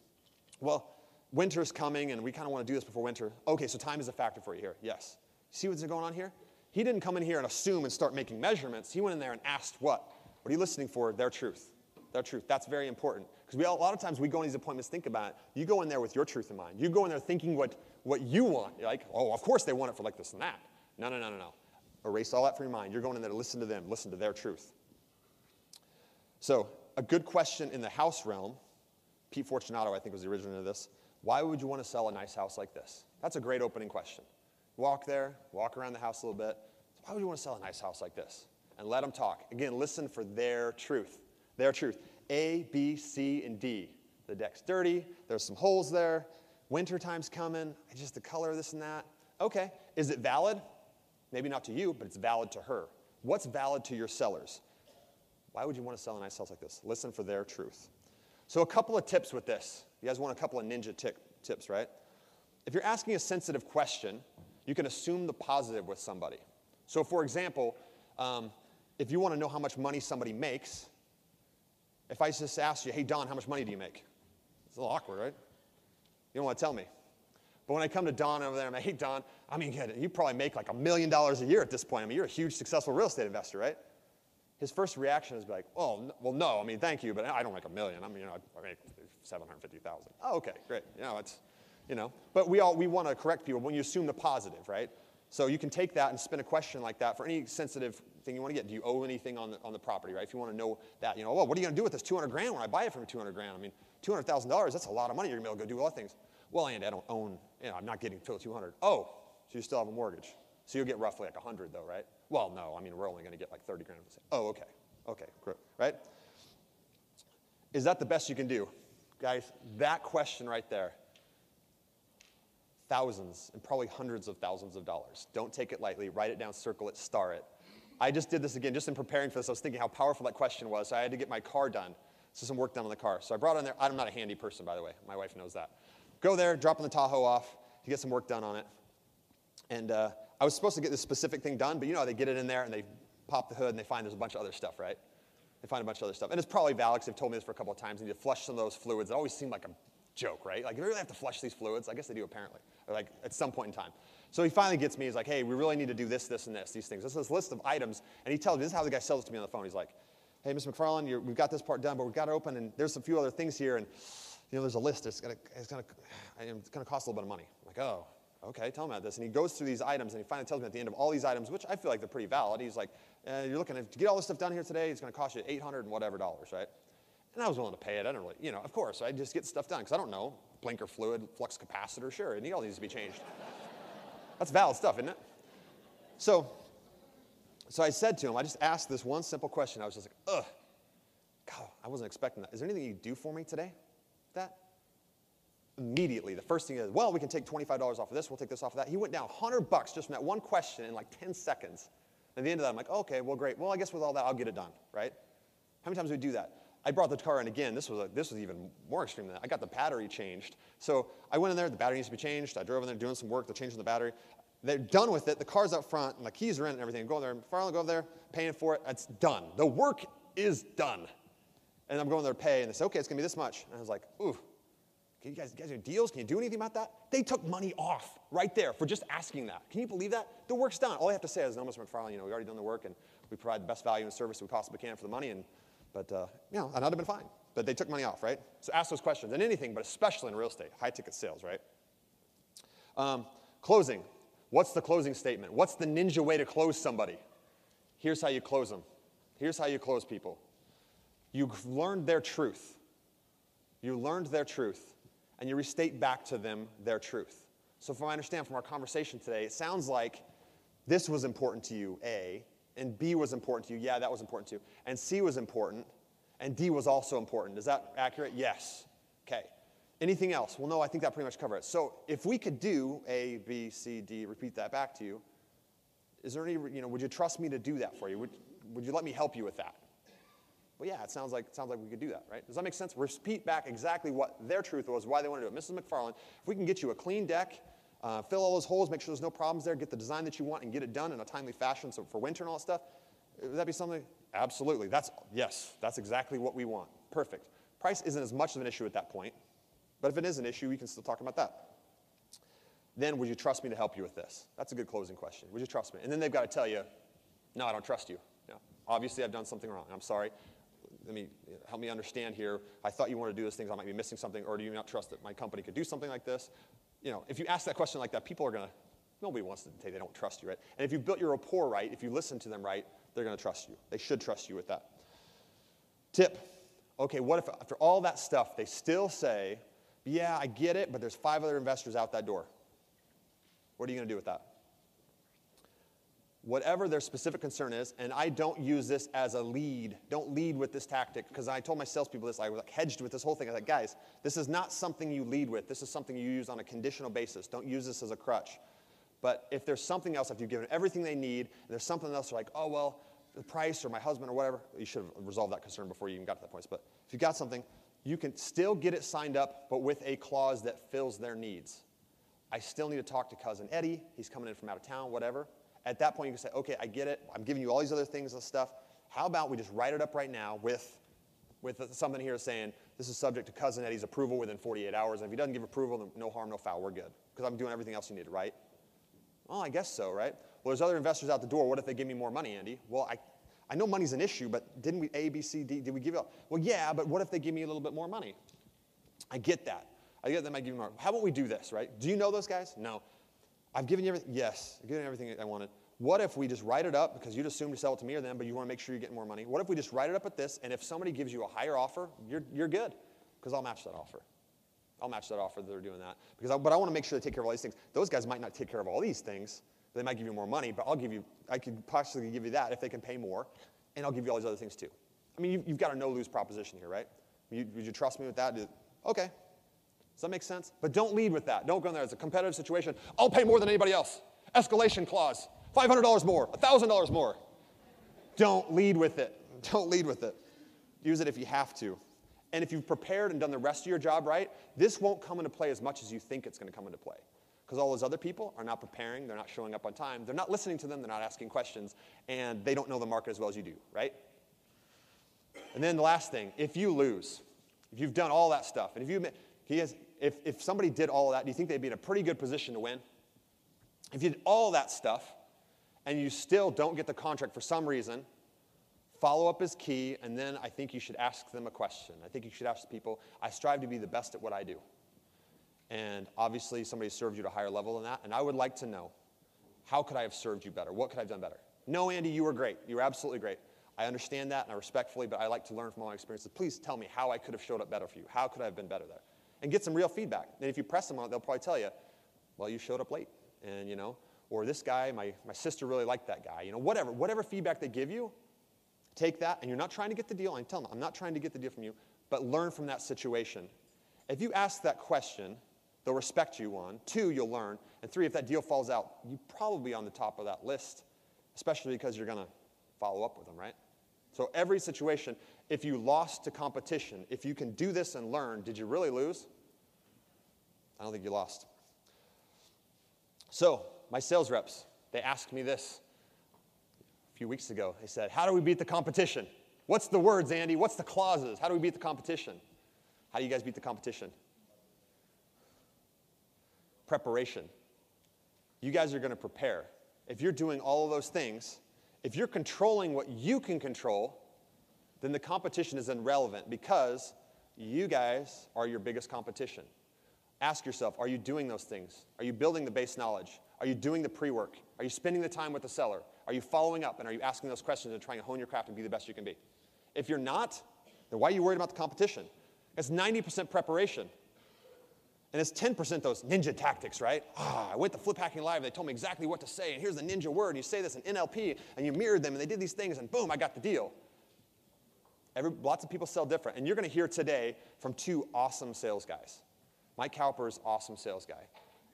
Well, winter's coming and we kind of want to do this before winter. Okay, so time is a factor for you here. Yes. See what's going on here? He didn't come in here and assume and start making measurements. He went in there and asked what? What are you listening for? Their truth. Their truth. That's very important. Because we a lot of times we go in these appointments, think about it. You go in there with your truth in mind. You go in there thinking what, what you want. You're like, oh, of course they want it for like this and that. No, no, no, no, no. Erase all that from your mind. You're going in there to listen to them, listen to their truth. So, a good question in the house realm, Pete Fortunato, I think, was the originator of this. Why would you want to sell a nice house like this? That's a great opening question. Walk there, walk around the house a little bit. Why would you want to sell a nice house like this? And let them talk. Again, listen for their truth. Their truth. A, B, C, and D. The deck's dirty. There's some holes there. Winter time's coming. Just the color of this and that. Okay. Is it valid? Maybe not to you, but it's valid to her. What's valid to your sellers? Why would you want to sell a nice house like this? Listen for their truth. So, a couple of tips with this. You guys want a couple of ninja tips, right? If you're asking a sensitive question, you can assume the positive with somebody. So, for example, um, if you want to know how much money somebody makes, if I just ask you, hey, Don, how much money do you make? It's a little awkward, right? You don't want to tell me. But when I come to Don over there, and I'm like, hey, Don, I mean, you probably make like a million dollars a year at this point. I mean, you're a huge, successful real estate investor, right? His first reaction is like, oh, well, no, I mean, thank you, but I don't make a million. I mean, you know, I make 750,000. Oh, okay, great. You know, it's, you know, but we all, we want to correct people when you assume the positive, right? So you can take that and spin a question like that for any sensitive thing you want to get. Do you owe anything on the, on the property, right? If you want to know that, you know, well, what are you going to do with this 200 grand when I buy it for 200 grand? I mean, $200,000, that's a lot of money. You're going to be able to go do a lot of things. Well, Andy, I don't own, you know, I'm not getting till 200. Oh, so you still have a mortgage. So you'll get roughly like 100 though, right? Well, no, I mean, we're only going to get like 30 grand. Oh, okay. Okay, great, right? Is that the best you can do? Guys, that question right there, thousands and probably hundreds of thousands of dollars. Don't take it lightly. Write it down, circle it, star it. I just did this again, just in preparing for this. I was thinking how powerful that question was. So I had to get my car done. So some work done on the car. So I brought it in there. I'm not a handy person, by the way. My wife knows that. Go there, dropping the Tahoe off to get some work done on it. And uh, I was supposed to get this specific thing done, but you know, they get it in there and they pop the hood and they find there's a bunch of other stuff, right? They find a bunch of other stuff. And it's probably valid because they've told me this for a couple of times. They need to flush some of those fluids. It always seemed like a joke, right? Like, do you really have to flush these fluids? I guess they do apparently, or like at some point in time. So he finally gets me. He's like, hey, we really need to do this, this, and this, these things. This is this list of items. And he tells me, this is how the guy sells it to me on the phone. He's like, hey, Mr. McFarland, we've got this part done, but we've got it open, and there's a few other things here, and you know, there's a list. It's gonna, it's gonna, it's gonna cost a little bit of money. I'm like, oh, okay, tell him about this. And he goes through these items, and he finally tells me at the end of all these items, which I feel like they're pretty valid. He's like, uh, you're looking to get all this stuff done here today, it's gonna cost you 800 and whatever dollars, right? And I was willing to pay it. I don't really, you know, of course, I just get stuff done because I don't know. Blinker fluid, flux capacitor, sure, it all needs to be changed. That's valid stuff, isn't it? So, so I said to him, I just asked this one simple question. I was just like, ugh, God, I wasn't expecting that. Is there anything you do for me today? That? Immediately, the first thing is, well, we can take $25 off of this, we'll take this off of that. He went down 100 bucks just from that one question in like 10 seconds. At the end of that, I'm like, okay, well, great. Well, I guess with all that, I'll get it done, right? How many times do we do that? I brought the car in again. This was, a, this was even more extreme than that. I got the battery changed. So I went in there, the battery needs to be changed. I drove in there doing some work, they're changing the battery. They're done with it. The car's up front, and the keys are in and everything. I go there, finally go over there, paying for it. It's done. The work is done. And I'm going there to pay, and they say, okay, it's gonna be this much. And I was like, ooh, can you guys, you guys do deals? Can you do anything about that? They took money off right there for just asking that. Can you believe that? The work's done. All I have to say is, no, Mr. McFarland, you know, we've already done the work, and we provide the best value and service we possibly can for the money, and but, uh, you know, and I'd have been fine. But they took money off, right? So ask those questions. And anything, but especially in real estate, high ticket sales, right? Um, closing. What's the closing statement? What's the ninja way to close somebody? Here's how you close them. Here's how you close people. You've learned their truth. You learned their truth, and you restate back to them their truth. So, from I understand from our conversation today, it sounds like this was important to you, A, and B was important to you. Yeah, that was important to you. And C was important, and D was also important. Is that accurate? Yes. Okay. Anything else? Well, no, I think that pretty much covers it. So if we could do A, B, C, D, repeat that back to you, is there any, you know, would you trust me to do that for you? Would, would you let me help you with that? Well, yeah, it sounds like it sounds like we could do that, right? Does that make sense? Repeat back exactly what their truth was, why they want to do it. Mrs. McFarland, if we can get you a clean deck, uh, fill all those holes, make sure there's no problems there, get the design that you want, and get it done in a timely fashion. So for winter and all that stuff, would that be something? Absolutely. That's yes, that's exactly what we want. Perfect. Price isn't as much of an issue at that point, but if it is an issue, we can still talk about that. Then, would you trust me to help you with this? That's a good closing question. Would you trust me? And then they've got to tell you, no, I don't trust you. know, obviously, I've done something wrong. I'm sorry. Let me help me understand here. I thought you wanted to do this things. I might be missing something, or do you not trust that my company could do something like this? You know, if you ask that question like that, people are to. Nobody wants to say they don't trust you, right? And if you built your rapport right, if you listen to them right, they're to trust you. They should trust you with that. Tip okay, what if after all that stuff, they still say, yeah, I get it, but there's five other investors out that door? What are you to do with that? Whatever their specific concern is, and I don't use this as a lead. Don't lead with this tactic because I told my salespeople this. I was like hedged with this whole thing. I was like, guys, this is not something you lead with. This is something you use on a conditional basis. Don't use this as a crutch. But if there's something else, if you've given everything they need, and there's something else, they're like, oh, well, the price or my husband or whatever, you should have resolved that concern before you even got to that point. But if you've got something, you can still get it signed up, but with a clause that fills their needs. I still need to talk to cousin Eddie. He's coming in from out of town, whatever. At that point, you can say, okay, I get it. I'm giving you all these other things and stuff. How about we just write it up right now with, with something here saying this is subject to cousin Eddie's approval within 48 hours. And if he doesn't give approval, then no harm, no foul. We're good. Because I'm doing everything else you need, right? Well, I guess so, right? Well, there's other investors out the door. What if they give me more money, Andy? Well, I, I know money's an issue, but didn't we A, B, C, D, did we give up? Well, yeah, but what if they give me a little bit more money? I get that. I get them, might give you more. How about we do this, right? Do you know those guys? No. I've given you everything. Yes, I've given you everything I wanted. What if we just write it up because you'd assume to sell it to me or them, but you want to make sure you're getting more money? What if we just write it up at this, and if somebody gives you a higher offer, you're, you're good because I'll match that offer. I'll match that offer that they're doing that. Because I, but I want to make sure they take care of all these things. Those guys might not take care of all these things, they might give you more money, but I'll give you, I could possibly give you that if they can pay more, and I'll give you all these other things too. I mean, you've, you've got a no lose proposition here, right? You, would you trust me with that? Okay. Does that make sense? But don't lead with that. Don't go in there. It's a competitive situation. I'll pay more than anybody else. Escalation clause $500 more, $1,000 more. Don't lead with it. Don't lead with it. Use it if you have to. And if you've prepared and done the rest of your job right, this won't come into play as much as you think it's going to come into play because all those other people are not preparing, they're not showing up on time, they're not listening to them, they're not asking questions, and they don't know the market as well as you do, right? And then the last thing, if you lose, if you've done all that stuff, and if you he has, if, if somebody did all of that, do you think they'd be in a pretty good position to win? If you did all that stuff and you still don't get the contract for some reason, follow up is key, and then I think you should ask them a question. I think you should ask people, I strive to be the best at what I do. And obviously, somebody served you at a higher level than that. And I would like to know how could I have served you better? What could I have done better? No, Andy, you were great. You were absolutely great. I understand that and I respectfully, but I like to learn from all my experiences. Please tell me how I could have showed up better for you. How could I have been better there? And get some real feedback. And if you press them on it, they'll probably tell you, well, you showed up late. And, you know, or this guy, my, my sister really liked that guy. You know, whatever, whatever feedback they give you, take that. And you're not trying to get the deal. I tell them, I'm not trying to get the deal from you, but learn from that situation. If you ask that question, They'll respect you, one. Two, you'll learn. And three, if that deal falls out, you probably on the top of that list, especially because you're going to follow up with them, right? So every situation, if you lost to competition, if you can do this and learn, did you really lose? I don't think you lost. So, my sales reps, they asked me this a few weeks ago. They said, How do we beat the competition? What's the words, Andy? What's the clauses? How do we beat the competition? How do you guys beat the competition? preparation. You guys are going to prepare. If you're doing all of those things, if you're controlling what you can control, then the competition is irrelevant because you guys are your biggest competition. Ask yourself are you doing those things? Are you building the base knowledge? Are you doing the pre work? Are you spending the time with the seller? Are you following up and are you asking those questions and trying to hone your craft and be the best you can be? If you're not, then why are you worried about the competition? It's 90% preparation. And it's 10% those ninja tactics, right? Ah, I went to Flip Hacking Live, and they told me exactly what to say, and here's the ninja word, and you say this in NLP, and you mirrored them, and they did these things, and boom, I got the deal. Every, lots of people sell different, and you're gonna hear today from two awesome sales guys. Mike Cowper is awesome sales guy,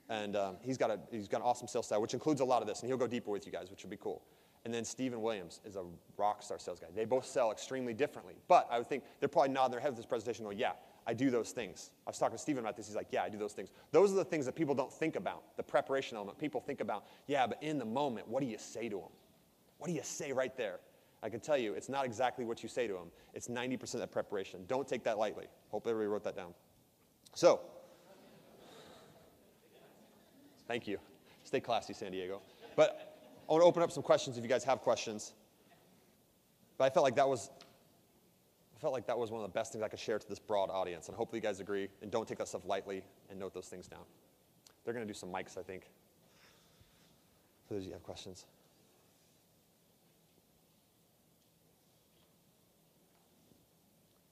and um, he's, got a, he's got an awesome sales style, which includes a lot of this, and he'll go deeper with you guys, which would be cool. And then Stephen Williams is a rock star sales guy. They both sell extremely differently, but I would think they're probably nodding their head with this presentation going, yeah, I do those things. I was talking to Stephen about this. He's like, yeah, I do those things. Those are the things that people don't think about, the preparation element. People think about, yeah, but in the moment, what do you say to them? What do you say right there? I can tell you, it's not exactly what you say to them. It's 90% of preparation. Don't take that lightly. Hope everybody wrote that down. So, thank you. Stay classy, San Diego. But I want to open up some questions if you guys have questions. But I felt like that was I felt like that was one of the best things I could share to this broad audience, and hopefully you guys agree and don't take that stuff lightly and note those things down. They're going to do some mics, I think, for those of you have questions.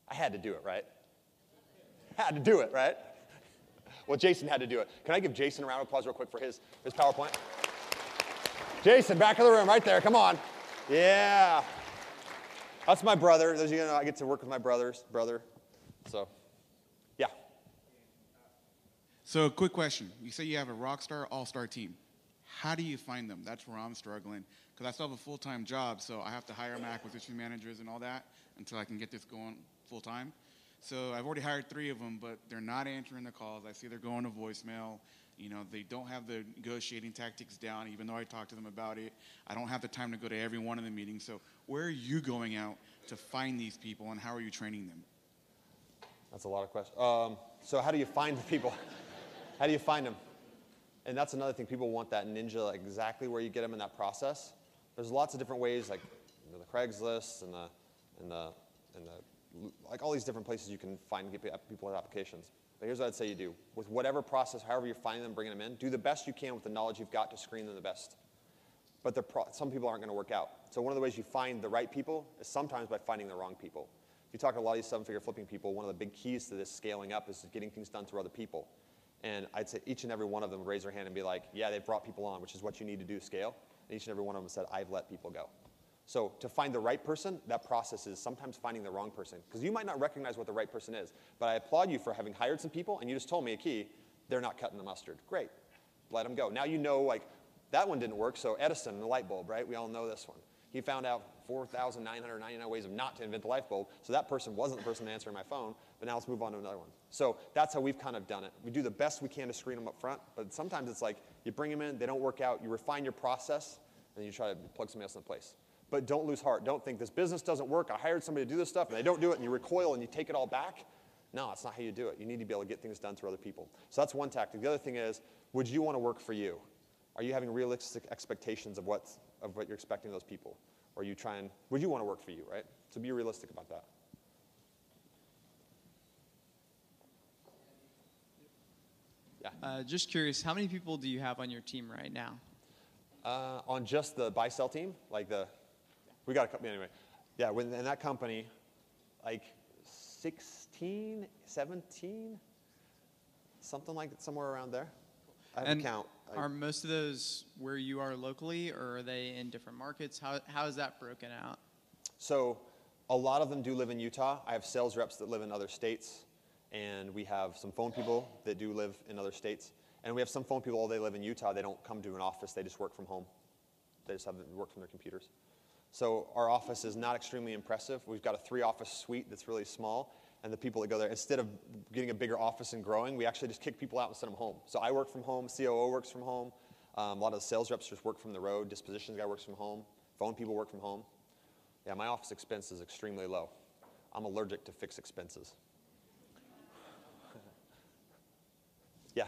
I had to do it, right? Had to do it, right? Well, Jason had to do it. Can I give Jason a round of applause real quick for his, his PowerPoint? Jason, back of the room, right there. Come on. Yeah. That's my brother. Those you know, I get to work with my brother's brother. So, yeah. So, quick question. You say you have a rock star, all star team. How do you find them? That's where I'm struggling because I still have a full time job, so I have to hire my acquisition managers and all that until I can get this going full time. So, I've already hired three of them, but they're not answering the calls. I see they're going to voicemail. You know, they don't have the negotiating tactics down, even though I talked to them about it. I don't have the time to go to every one of the meetings. So, where are you going out to find these people, and how are you training them? That's a lot of questions. Um, so, how do you find the people? how do you find them? And that's another thing. People want that ninja, like exactly where you get them in that process. There's lots of different ways, like you know, the Craigslist and the and the and the like all these different places you can find people at applications. But here's what I'd say you do. With whatever process, however you're finding them, bringing them in, do the best you can with the knowledge you've got to screen them the best. But some people aren't going to work out. So one of the ways you find the right people is sometimes by finding the wrong people. If you talk to a lot of these seven-figure flipping people, one of the big keys to this scaling up is getting things done through other people. And I'd say each and every one of them raise their hand and be like, yeah, they've brought people on, which is what you need to do scale. And each and every one of them said, I've let people go. So to find the right person, that process is sometimes finding the wrong person. Because you might not recognize what the right person is. But I applaud you for having hired some people, and you just told me a key, they're not cutting the mustard. Great. Let them go. Now you know, like, that one didn't work, so Edison, the light bulb, right? We all know this one. He found out 4,999 ways of not to invent the light bulb, so that person wasn't the person answering my phone, but now let's move on to another one. So that's how we've kind of done it. We do the best we can to screen them up front, but sometimes it's like you bring them in, they don't work out, you refine your process, and then you try to plug somebody else in place. But don't lose heart. Don't think this business doesn't work. I hired somebody to do this stuff and they don't do it and you recoil and you take it all back. No, that's not how you do it. You need to be able to get things done through other people. So that's one tactic. The other thing is, would you want to work for you? Are you having realistic expectations of, what's, of what you're expecting those people? Or are you trying, would you want to work for you, right? So be realistic about that. Yeah. Uh, just curious, how many people do you have on your team right now? Uh, on just the buy sell team, like the, we got a company anyway. Yeah, when, in that company, like 16, 17, something like somewhere around there. I have and count. Are most of those where you are locally, or are they in different markets? How, how is that broken out? So, a lot of them do live in Utah. I have sales reps that live in other states, and we have some phone people that do live in other states. And we have some phone people, they live in Utah, they don't come to an office, they just work from home. They just have work from their computers. So our office is not extremely impressive. We've got a three office suite that's really small, and the people that go there, instead of getting a bigger office and growing, we actually just kick people out and send them home. So I work from home, COO works from home, um, a lot of the sales reps just work from the road, dispositions guy works from home, phone people work from home. Yeah, my office expense is extremely low. I'm allergic to fixed expenses. yeah.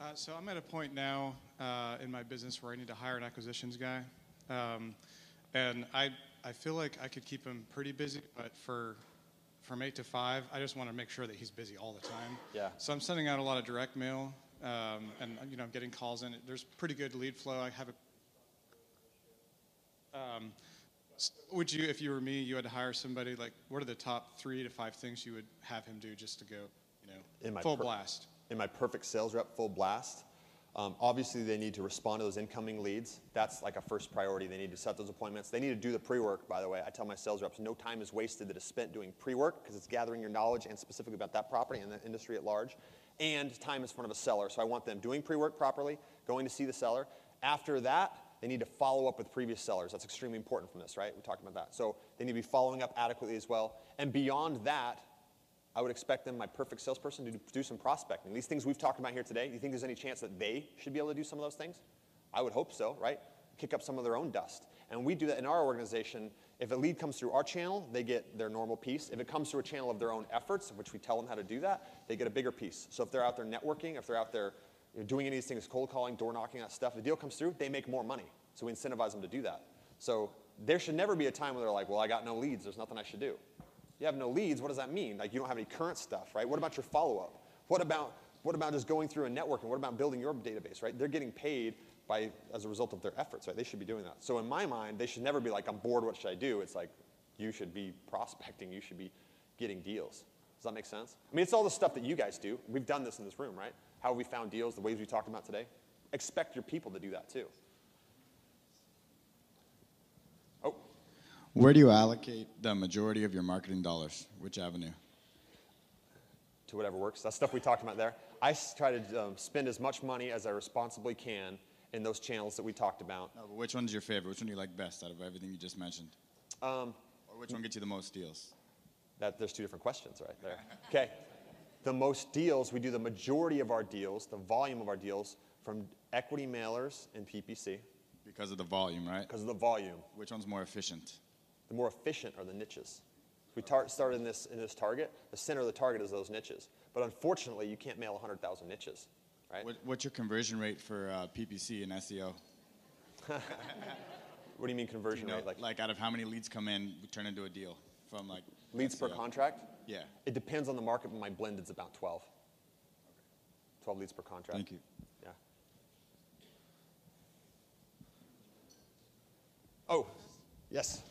Uh, so I'm at a point now uh, in my business where I need to hire an acquisitions guy, um, and I I feel like I could keep him pretty busy, but for from eight to five, I just want to make sure that he's busy all the time. Yeah. So I'm sending out a lot of direct mail, um, and you know, I'm getting calls in. There's pretty good lead flow. I have a. Um, would you, if you were me, you had to hire somebody, like, what are the top three to five things you would have him do just to go, you know, In my full per- blast? in my perfect sales rep full blast. Um, obviously, they need to respond to those incoming leads. That's like a first priority. They need to set those appointments. They need to do the pre work, by the way. I tell my sales reps no time is wasted that is spent doing pre work because it's gathering your knowledge and specifically about that property and the industry at large. And time is in front of a seller. So I want them doing pre work properly, going to see the seller. After that, they need to follow up with previous sellers. That's extremely important from this, right? We talked about that. So they need to be following up adequately as well. And beyond that, I would expect them, my perfect salesperson, to do some prospecting. These things we've talked about here today, do you think there's any chance that they should be able to do some of those things? I would hope so, right? Kick up some of their own dust. And we do that in our organization. If a lead comes through our channel, they get their normal piece. If it comes through a channel of their own efforts, which we tell them how to do that, they get a bigger piece. So if they're out there networking, if they're out there you know, doing any of these things, cold calling, door knocking, that stuff, the deal comes through, they make more money. So we incentivize them to do that. So there should never be a time where they're like, well, I got no leads, there's nothing I should do. You have no leads, what does that mean? Like you don't have any current stuff, right? What about your follow-up? What about what about just going through a network and what about building your database, right? They're getting paid by as a result of their efforts, right? They should be doing that. So in my mind, they should never be like, I'm bored, what should I do? It's like you should be prospecting, you should be getting deals. Does that make sense? I mean, it's all the stuff that you guys do. We've done this in this room, right? How we found deals, the ways we talked about today. Expect your people to do that too. Oh, Where do you allocate the majority of your marketing dollars? Which avenue? to whatever works. That's stuff we talked about there. I try to um, spend as much money as I responsibly can in those channels that we talked about. No, but which one's your favorite? Which one do you like best out of everything you just mentioned? Um, Or which one gets you the most deals? that there's two different questions right there. Okay. The most deals, we do the majority of our deals, the volume of our deals from equity mailers and PPC Because of the volume, right? because of the volume. Which one's more efficient? The more efficient are the niches. We tar- started in this, in this target. The center of the target is those niches. But unfortunately, you can't mail 100,000 niches, right? What, what's your conversion rate for uh, PPC and SEO? What do you mean conversion You know, rate? Like, like out of how many leads come in, we turn into a deal from like leads per contract? Yeah. It depends on the market, but my blended's about 12. 12 leads per contract. Thank you. Yeah. Oh, yes.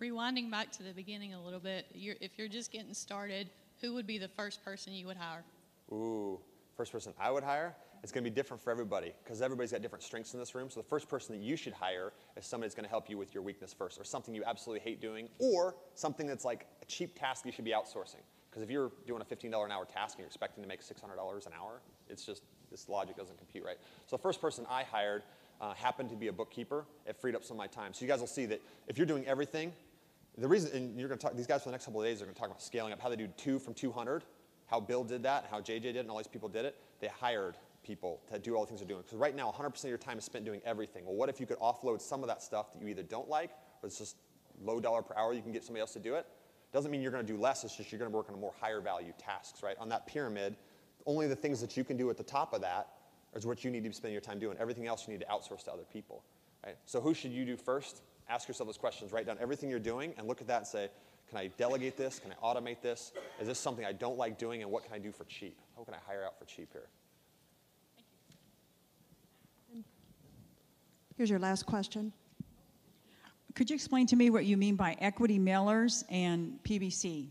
Rewinding back to the beginning a little bit, you're, if you're just getting started, who would be the first person you would hire? Ooh, first person I would hire. It's going to be different for everybody because everybody's got different strengths in this room. So the first person that you should hire is somebody that's going to help you with your weakness first, or something you absolutely hate doing, or something that's like a cheap task you should be outsourcing. Because if you're doing a $15 an hour task and you're expecting to make $600 an hour, it's just this logic doesn't compute right. So the first person I hired uh, happened to be a bookkeeper. It freed up some of my time. So you guys will see that if you're doing everything, the reason, and you're going to talk, these guys for the next couple of days are going to talk about scaling up, how they do two from 200, how Bill did that, how JJ did, it, and all these people did it. They hired people to do all the things they're doing. Because right now, 100% of your time is spent doing everything. Well, what if you could offload some of that stuff that you either don't like, or it's just low dollar per hour, you can get somebody else to do it? Doesn't mean you're going to do less, it's just you're going to work on more higher value tasks, right? On that pyramid, only the things that you can do at the top of that is what you need to spend your time doing. Everything else you need to outsource to other people, right? So who should you do first? Ask yourself those questions. Write down everything you're doing and look at that and say, can I delegate this? Can I automate this? Is this something I don't like doing? And what can I do for cheap? How can I hire out for cheap here? Here's your last question. Could you explain to me what you mean by equity mailers and PPC?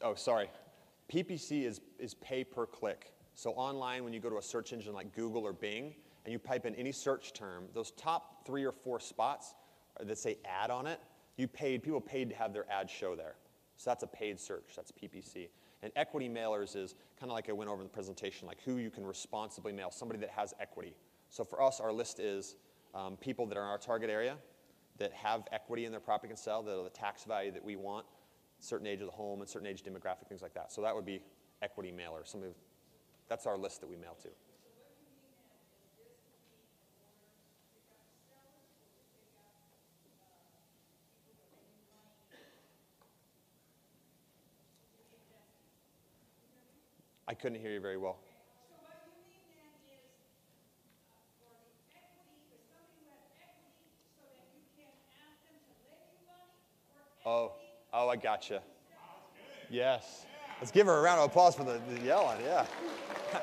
Oh, sorry. PPC is, is pay per click. So online, when you go to a search engine like Google or Bing, and you type in any search term, those top three or four spots that say ad on it, you paid, people paid to have their ad show there. So that's a paid search, that's PPC. And equity mailers is kind of like I went over in the presentation, like who you can responsibly mail, somebody that has equity. So for us, our list is um, people that are in our target area, that have equity in their property can sell, that are the tax value that we want, certain age of the home and certain age demographic, things like that. So that would be equity mailer. Somebody, that's our list that we mail to. I couldn't hear you very well. Oh, oh, I gotcha. Yes. Let's give her a round of applause for the, the yelling. Yeah.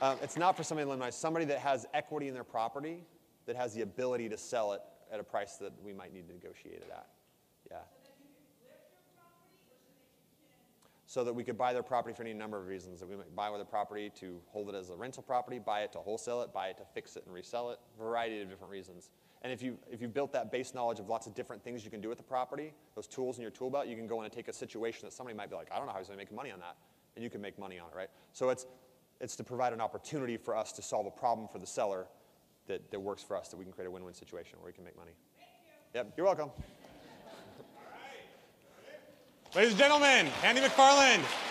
um, it's not for somebody to. Somebody that has equity in their property, that has the ability to sell it at a price that we might need to negotiate it at. Yeah. So that we could buy their property for any number of reasons. That we might buy their property to hold it as a rental property, buy it to wholesale it, buy it to fix it and resell it, variety of different reasons. And if you if you've built that base knowledge of lots of different things you can do with the property, those tools in your tool belt, you can go in and take a situation that somebody might be like, I don't know how he's going to make money on that, and you can make money on it, right? So it's it's to provide an opportunity for us to solve a problem for the seller that, that works for us, that we can create a win-win situation where we can make money. Yep, you're welcome. Ladies and gentlemen, Andy McFarland.